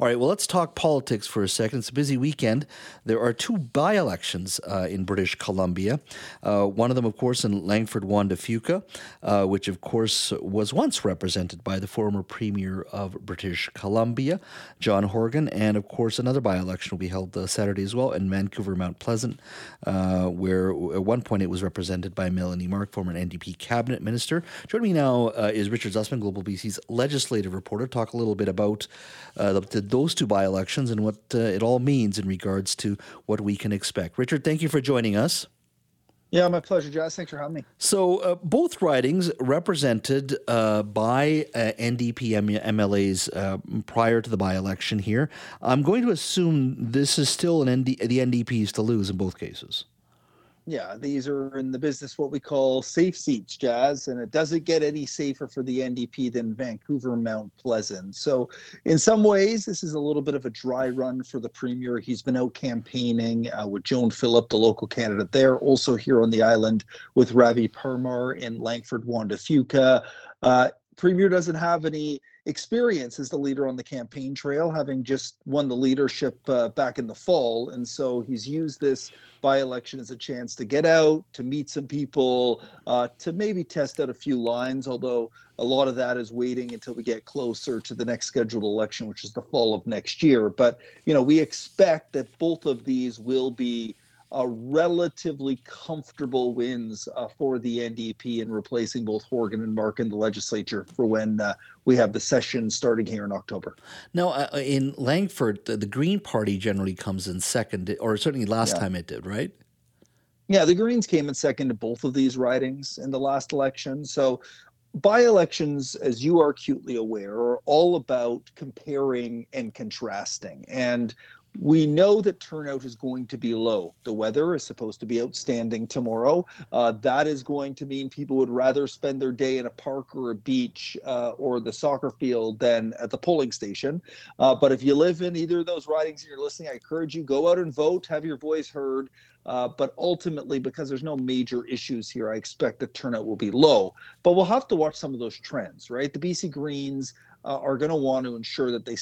All right, well, let's talk politics for a second. It's a busy weekend. There are two by elections uh, in British Columbia. Uh, one of them, of course, in Langford Juan de Fuca, uh, which, of course, was once represented by the former Premier of British Columbia, John Horgan. And, of course, another by election will be held uh, Saturday as well in Vancouver, Mount Pleasant, uh, where at one point it was represented by Melanie Mark, former NDP cabinet minister. Joining me now uh, is Richard Zussman, Global BC's legislative reporter. Talk a little bit about the those two by elections and what uh, it all means in regards to what we can expect. Richard, thank you for joining us. Yeah, my pleasure, Jazz. Thanks for having me. So, uh, both ridings represented uh, by uh, NDP MLAs uh, prior to the by election here. I'm going to assume this is still an ND- the NDPs to lose in both cases yeah, these are in the business what we call safe seats, Jazz, and it doesn't get any safer for the NDP than Vancouver Mount Pleasant. So, in some ways, this is a little bit of a dry run for the premier. He's been out campaigning uh, with Joan Phillip, the local candidate there, also here on the island with Ravi Parmar in Langford Juan de Fuca. Uh, premier doesn't have any experience as the leader on the campaign trail, having just won the leadership uh, back in the fall. And so he's used this by election as a chance to get out, to meet some people, uh, to maybe test out a few lines, although a lot of that is waiting until we get closer to the next scheduled election, which is the fall of next year. But, you know, we expect that both of these will be uh, relatively comfortable wins uh, for the NDP in replacing both Horgan and Mark in the legislature for when uh, we have the session starting here in October. Now, uh, in Langford, the, the, Green Party generally comes in second, or certainly last yeah. time it did, right? Yeah, the Greens came in second to both of these ridings in the last election. So by elections, as you are acutely aware, are all about comparing and contrasting. And we know that turnout is going to be low. The weather is supposed to be outstanding tomorrow. Uh, that is going to mean people would rather spend their day in a park or a beach uh, or the soccer field than at the polling station. Uh, but if you live in either of those ridings and you're listening, I encourage you go out and vote, have your voice heard. Uh, but ultimately, because there's no major issues here, I expect the turnout will be low. But we'll have to watch some of those trends, right? The BC Greens uh, are going to want to ensure that they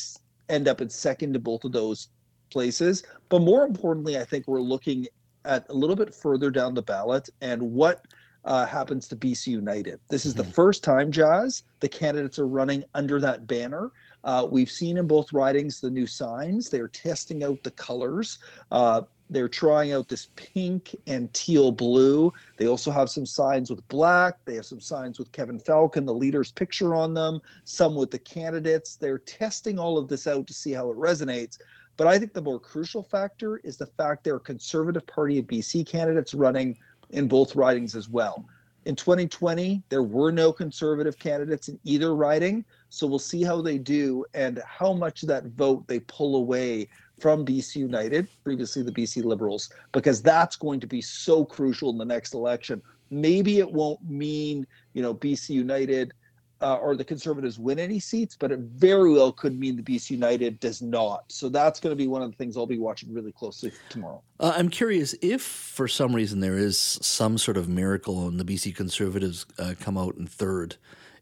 end up in second to both of those places. But more importantly, I think we're looking at a little bit further down the ballot and what uh, happens to BC United. This is mm-hmm. the first time, Jazz, the candidates are running under that banner. Uh, we've seen in both ridings the new signs. They're testing out the colors. Uh, they're trying out this pink and teal blue. They also have some signs with black. They have some signs with Kevin Falcon, the leader's picture on them, some with the candidates. They're testing all of this out to see how it resonates. But I think the more crucial factor is the fact there are Conservative Party of BC candidates running in both ridings as well. In 2020, there were no Conservative candidates in either riding. So we'll see how they do and how much of that vote they pull away from BC United, previously the BC Liberals, because that's going to be so crucial in the next election. Maybe it won't mean, you know, BC United uh, or the Conservatives win any seats, but it very well could mean the BC United does not. So that's going to be one of the things I'll be watching really closely tomorrow. Uh, I'm curious if, for some reason, there is some sort of miracle and the BC Conservatives uh, come out in third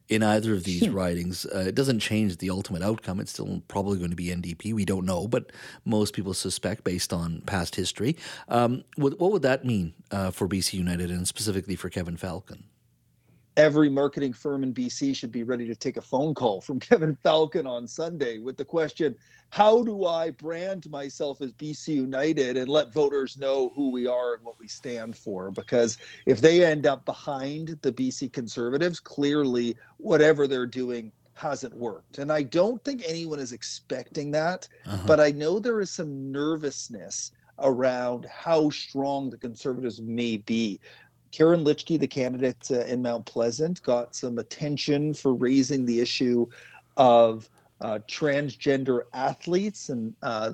in either of these hmm. ridings. Uh, it doesn't change the ultimate outcome. It's still probably going to be NDP. We don't know, but most people suspect based on past history. Um, what, what, would that mean uh, for BC United and specifically for Kevin Falcon? Every marketing firm in BC should be ready to take a phone call from Kevin Falcon on Sunday with the question How do I brand myself as BC United and let voters know who we are and what we stand for? Because if they end up behind the BC Conservatives, clearly whatever they're doing hasn't worked. And I don't think anyone is expecting that, uh-huh. but I know there is some nervousness around how strong the conservatives may be. Karin Litzcke, the candidate uh, in Mount Pleasant, got some attention for raising the issue of uh, transgender athletes and uh,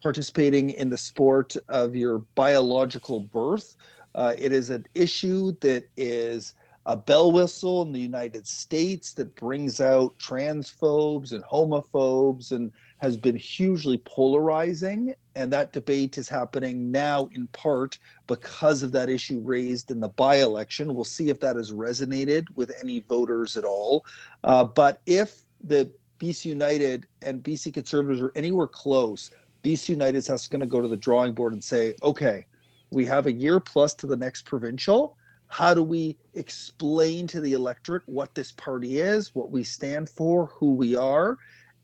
participating in the sport of your biological birth. Uh, it is an issue that is a bell whistle in the United States that brings out transphobes and homophobes and has been hugely polarizing. And that debate is happening now in part because of that issue raised in the by election. We'll see if that has resonated with any voters at all. Uh, but if the BC United and BC Conservatives are anywhere close, BC United is going to go to the drawing board and say, okay, we have a year plus to the next provincial how do we explain to the electorate what this party is, what we stand for, who we are,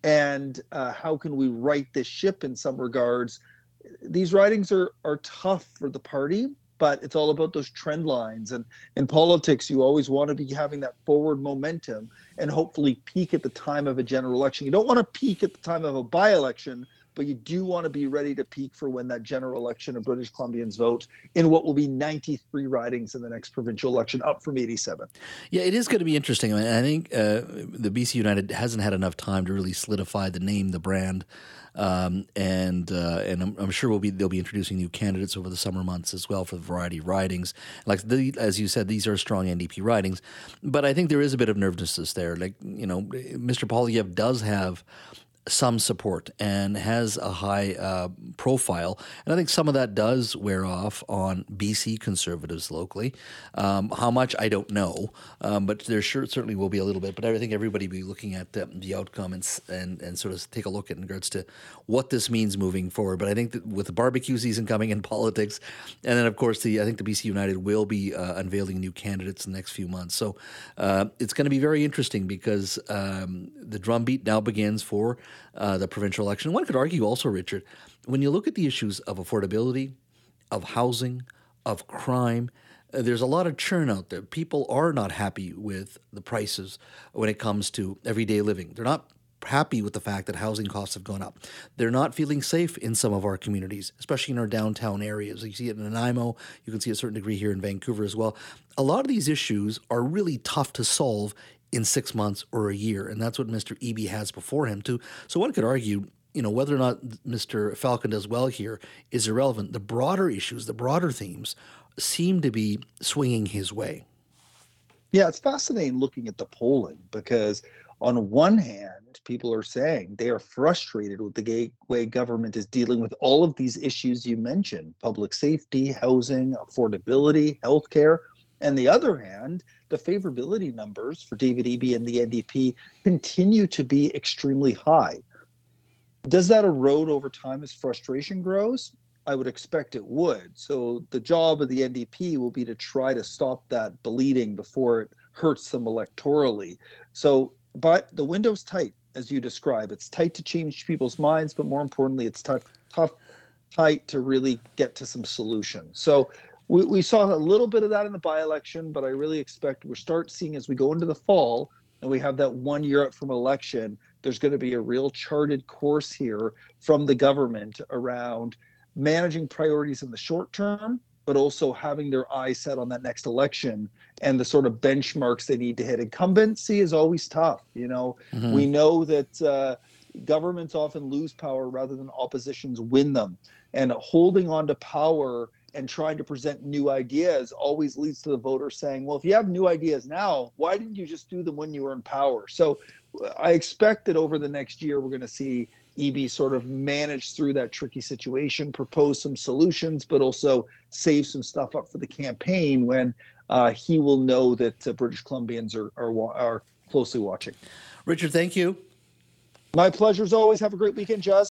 and uh, how can we right this ship in some regards? These ridings are are tough for the party, but it's all about those trend lines. And in politics, you always want to be having that forward momentum and hopefully peak at the time of a general election. You don't want to peak at the time of a by election but you do want to be ready to peak for when that general election of British Columbians vote in what will be 93 ridings in the next provincial election, up from 87. Yeah, it is going to be interesting. I, mean, I think uh, the BC United hasn't had enough time to really solidify the name, the brand. Um, and uh, and I'm, I'm, sure we'll be they'll be introducing new candidates over the summer months as well for the variety of ridings. Like the, as you said, these are strong NDP ridings, but I think there is a bit of nervousness there. Like you know, Mr. Poilievre does have some support and has a high uh, profile. And I think some of that does wear off on BC conservatives locally. Um, how much, I don't know, um, but there sure certainly will be a little bit. But I think everybody will be looking at the, the outcome and, and, and sort of take a look at in regards to what this means moving forward. But I think that with the barbecue season coming in politics, and then, of course, the I think the BC United will be uh, unveiling new candidates in the next few months. So uh, it's going to be very interesting because um, the drumbeat now begins for uh, the provincial election. One could argue also, Richard, when you look at the issues of affordability, of housing, of crime, uh, there's a lot of churn out there. People are not happy with the prices when it comes to everyday living. They're not happy with the fact that housing costs have gone up. They're not feeling safe in some of our communities, especially in our downtown areas. You see it in Nanaimo, you can see a certain degree here in Vancouver as well. A lot of these issues are really tough to solve in six months or a year. And that's what Mr. Eby has before him, too. So one could argue, you know, whether or not Mr. Falcon does well here is irrelevant. The broader issues, the broader themes seem to be swinging his way. Yeah, it's fascinating looking at the polling because, on one hand, people are saying they are frustrated with the way government is dealing with all of these issues you mentioned public safety, housing, affordability, healthcare. And the other hand, the favorability numbers for David Eby and the NDP continue to be extremely high. Does that erode over time as frustration grows? I would expect it would. So the job of the NDP will be to try to stop that bleeding before it hurts them electorally. So, but the window's tight, as you describe. It's tight to change people's minds, but more importantly, it's tough, tough, tight to really get to some solutions. So we, we saw a little bit of that in the by-election, but I really expect we'll start seeing as we go into the fall and we have that one year up from election, there's going to be a real charted course here from the government around managing priorities in the short term, but also having their eyes set on that next election and the sort of benchmarks they need to hit. Incumbency is always tough. You know, mm-hmm. we know that uh, governments often lose power rather than oppositions win them, and holding on to power and trying to present new ideas always leads to the voter saying, well, if you have new ideas now, why didn't you just do them when you were in power? So I expect that over the next year, we're going to see Eby sort of manage through that tricky situation, propose some solutions, but also save some stuff up for the campaign when uh, he will know that uh, British Columbians are, are, are closely watching. Richard, thank you. My pleasure as always. Have a great weekend, Jazz.